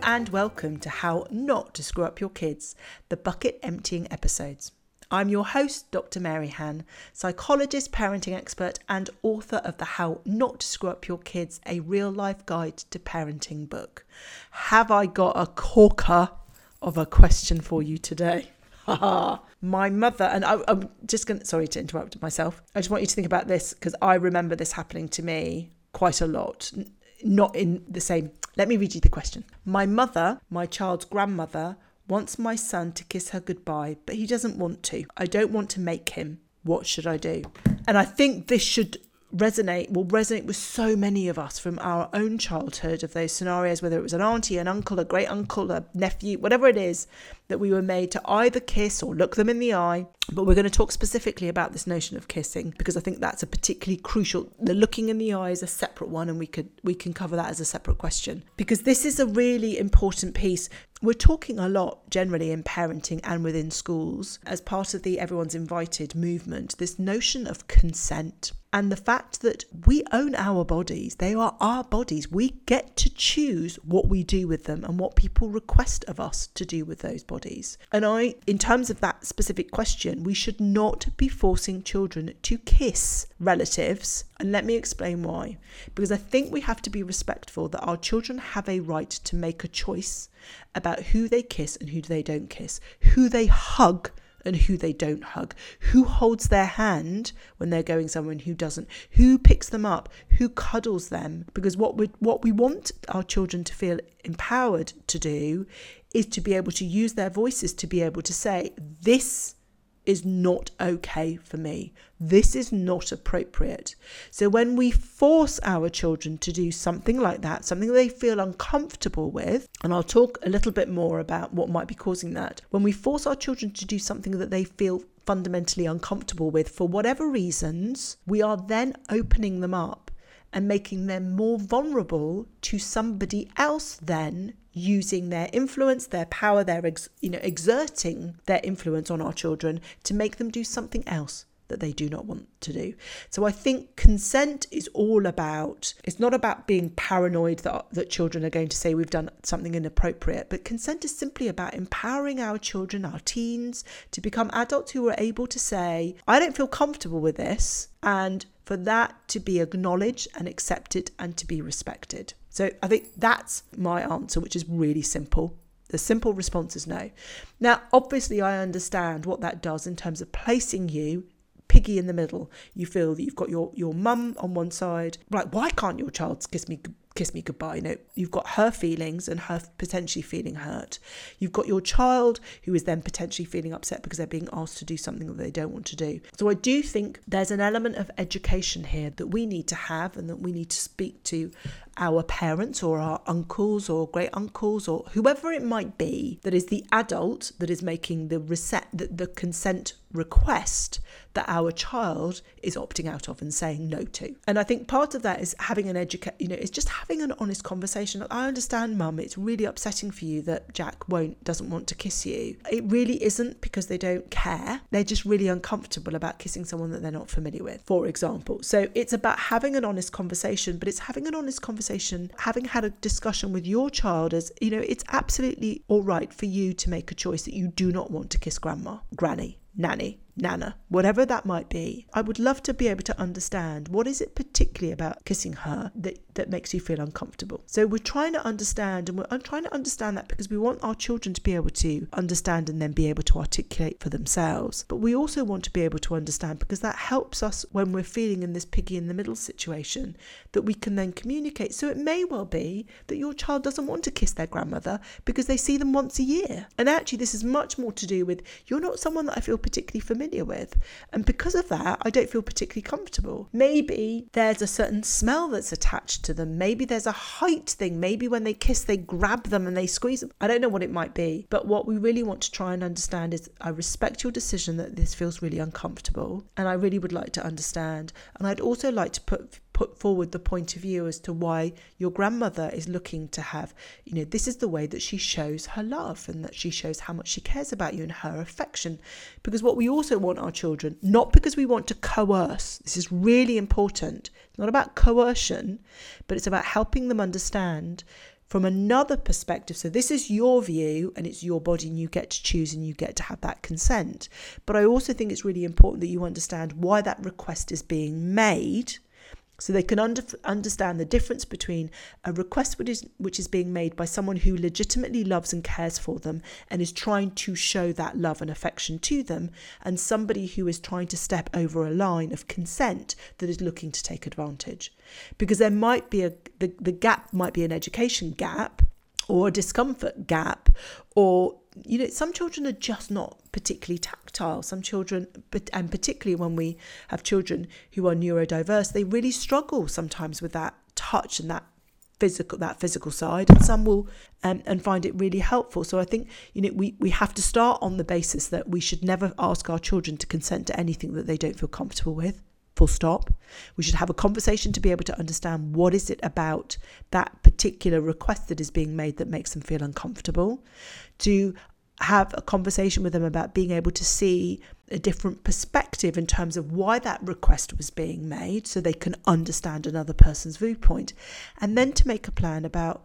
And welcome to How Not to Screw Up Your Kids, the bucket emptying episodes. I'm your host, Dr. Maryhan, psychologist, parenting expert, and author of the How Not to Screw Up Your Kids, a real life guide to parenting book. Have I got a corker of a question for you today? My mother, and I, am just going to, sorry to interrupt myself. I just want you to think about this because I remember this happening to me quite a lot. Not in the same, let me read you the question. My mother, my child's grandmother, wants my son to kiss her goodbye, but he doesn't want to. I don't want to make him. What should I do? And I think this should resonate will resonate with so many of us from our own childhood of those scenarios whether it was an auntie an uncle a great uncle a nephew whatever it is that we were made to either kiss or look them in the eye. But we're going to talk specifically about this notion of kissing because i think that's a particularly crucial the looking in the eye is a separate one and we could we can cover that as a separate question. Because this is a really important piece we're talking a lot generally in parenting and within schools as part of the everyone's invited movement this notion of consent and the fact that we own our bodies, they are our bodies. We get to choose what we do with them and what people request of us to do with those bodies. And I, in terms of that specific question, we should not be forcing children to kiss relatives. And let me explain why. Because I think we have to be respectful that our children have a right to make a choice about who they kiss and who they don't kiss, who they hug and who they don't hug, who holds their hand when they're going somewhere and who doesn't, who picks them up, who cuddles them. Because what we what we want our children to feel empowered to do is to be able to use their voices to be able to say, This is not okay for me. This is not appropriate. So, when we force our children to do something like that, something they feel uncomfortable with, and I'll talk a little bit more about what might be causing that, when we force our children to do something that they feel fundamentally uncomfortable with for whatever reasons, we are then opening them up and making them more vulnerable to somebody else then using their influence, their power, their ex- you know exerting their influence on our children to make them do something else that they do not want to do. So I think consent is all about it's not about being paranoid that that children are going to say we've done something inappropriate, but consent is simply about empowering our children, our teens to become adults who are able to say I don't feel comfortable with this and for that to be acknowledged and accepted and to be respected. So I think that's my answer, which is really simple. The simple response is no. Now, obviously, I understand what that does in terms of placing you piggy in the middle. You feel that you've got your your mum on one side. like, why can't your child kiss me kiss me goodbye. You know, you've got her feelings and her potentially feeling hurt. You've got your child who is then potentially feeling upset because they're being asked to do something that they don't want to do. So I do think there's an element of education here that we need to have and that we need to speak to our parents or our uncles or great uncles or whoever it might be that is the adult that is making the reset the, the consent request that our child is opting out of and saying no to. And I think part of that is having an educate, you know, it's just having an honest conversation. I understand, mum, it's really upsetting for you that Jack won't, doesn't want to kiss you. It really isn't because they don't care. They're just really uncomfortable about kissing someone that they're not familiar with, for example. So it's about having an honest conversation, but it's having an honest conversation, having had a discussion with your child as, you know, it's absolutely all right for you to make a choice that you do not want to kiss grandma, granny, nanny, nana, whatever that might be. I would love to be able to understand what is it particularly about kissing her that, that makes you feel uncomfortable. So we're trying to understand, and we're trying to understand that because we want our children to be able to understand and then be able to articulate for themselves. But we also want to be able to understand because that helps us when we're feeling in this piggy in the middle situation that we can then communicate. So it may well be that your child doesn't want to kiss their grandmother because they see them once a year. And actually, this is much more to do with you're not someone that I feel particularly familiar with. And because of that, I don't feel particularly comfortable. Maybe there's a certain smell that's attached to them. Maybe there's a height thing. Maybe when they kiss, they grab them and they squeeze them. I don't know what it might be. But what we really want to try and understand is I respect your decision that this feels really uncomfortable. And I really would like to understand. And I'd also like to put put forward the point of view as to why your grandmother is looking to have, you know, this is the way that she shows her love and that she shows how much she cares about you and her affection. Because what we also want our children, not because we want to coerce, this is really important. It's not about coercion, but it's about helping them understand from another perspective. So, this is your view and it's your body, and you get to choose and you get to have that consent. But I also think it's really important that you understand why that request is being made so they can under, understand the difference between a request which is, which is being made by someone who legitimately loves and cares for them and is trying to show that love and affection to them, and somebody who is trying to step over a line of consent that is looking to take advantage. Because there might be a the, the gap might be an education gap or a discomfort gap or you know some children are just not particularly tactile. Some children and particularly when we have children who are neurodiverse they really struggle sometimes with that touch and that physical that physical side and some will um, and find it really helpful. So i think you know we we have to start on the basis that we should never ask our children to consent to anything that they don't feel comfortable with full stop. We should have a conversation to be able to understand what is it about that particular request that is being made that makes them feel uncomfortable. To have a conversation with them about being able to see a different perspective in terms of why that request was being made so they can understand another person's viewpoint. And then to make a plan about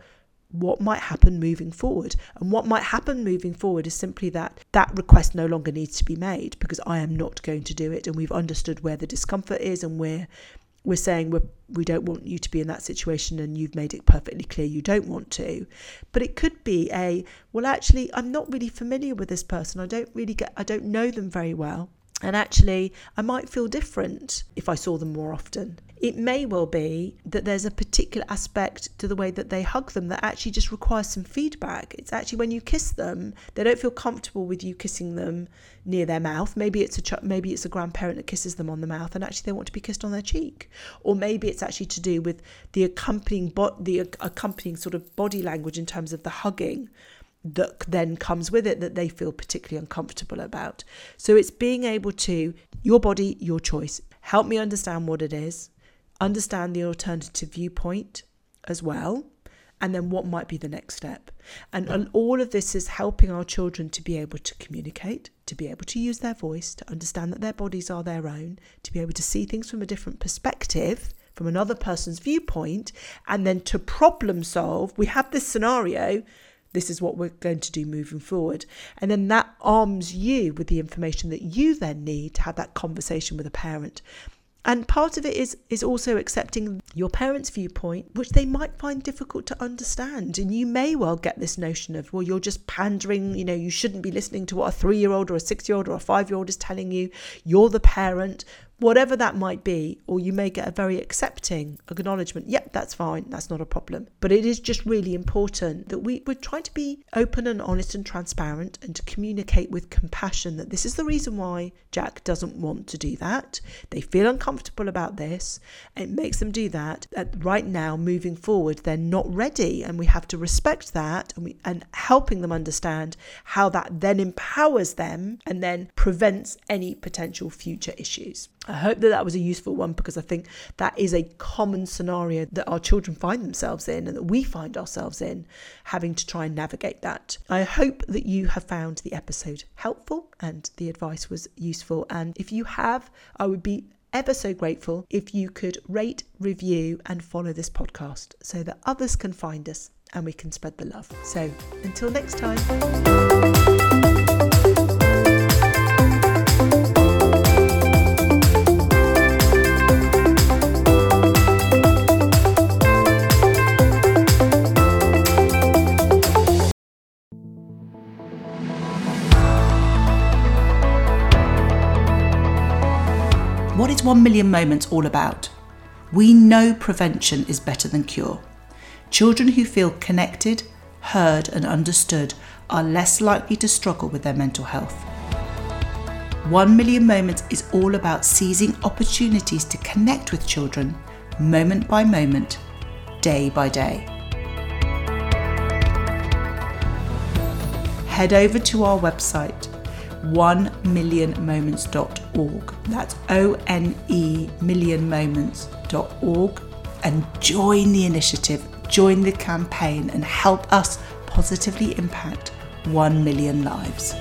what might happen moving forward. And what might happen moving forward is simply that that request no longer needs to be made because I am not going to do it. And we've understood where the discomfort is and we're we're saying we're, we don't want you to be in that situation and you've made it perfectly clear you don't want to. But it could be a, well, actually, I'm not really familiar with this person. I don't really get, I don't know them very well. And actually, I might feel different if I saw them more often. It may well be that there's a particular aspect to the way that they hug them that actually just requires some feedback. It's actually when you kiss them, they don't feel comfortable with you kissing them near their mouth. Maybe it's a ch- maybe it's a grandparent that kisses them on the mouth, and actually they want to be kissed on their cheek. Or maybe it's actually to do with the accompanying bo- the accompanying sort of body language in terms of the hugging that then comes with it that they feel particularly uncomfortable about. So it's being able to, your body, your choice. Help me understand what it is, understand the alternative viewpoint as well, and then what might be the next step. And all of this is helping our children to be able to communicate, to be able to use their voice, to understand that their bodies are their own, to be able to see things from a different perspective from another person's viewpoint, and then to problem solve. We have this scenario this is what we're going to do moving forward. And then that arms you with the information that you then need to have that conversation with a parent. And part of it is is also accepting your parents' viewpoint, which they might find difficult to understand. And you may well get this notion of, well, you're just pandering, you know, you shouldn't be listening to what a three year old or a six year old or a five year old is telling you. You're the parent whatever that might be, or you may get a very accepting acknowledgement. Yep, that's fine, that's not a problem. But it is just really important that we, we're trying to be open and honest and transparent and to communicate with compassion that this is the reason why Jack doesn't want to do that. They feel uncomfortable about this. It makes them do that. Right now, moving forward, they're not ready, and we have to respect that and, we, and helping them understand how that then empowers them and then prevents any potential future issues. I hope that that was a useful one because I think that is a common scenario that our children find themselves in and that we find ourselves in, having to try and navigate that. I hope that you have found the episode helpful and the advice was useful. And if you have, I would be ever so grateful if you could rate, review, and follow this podcast so that others can find us and we can spread the love. So until next time. What is 1 Million Moments all about? We know prevention is better than cure. Children who feel connected, heard, and understood are less likely to struggle with their mental health. 1 Million Moments is all about seizing opportunities to connect with children moment by moment, day by day. Head over to our website 1millionmoments.org. That's O N E millionmoments.org and join the initiative, join the campaign, and help us positively impact 1 million lives.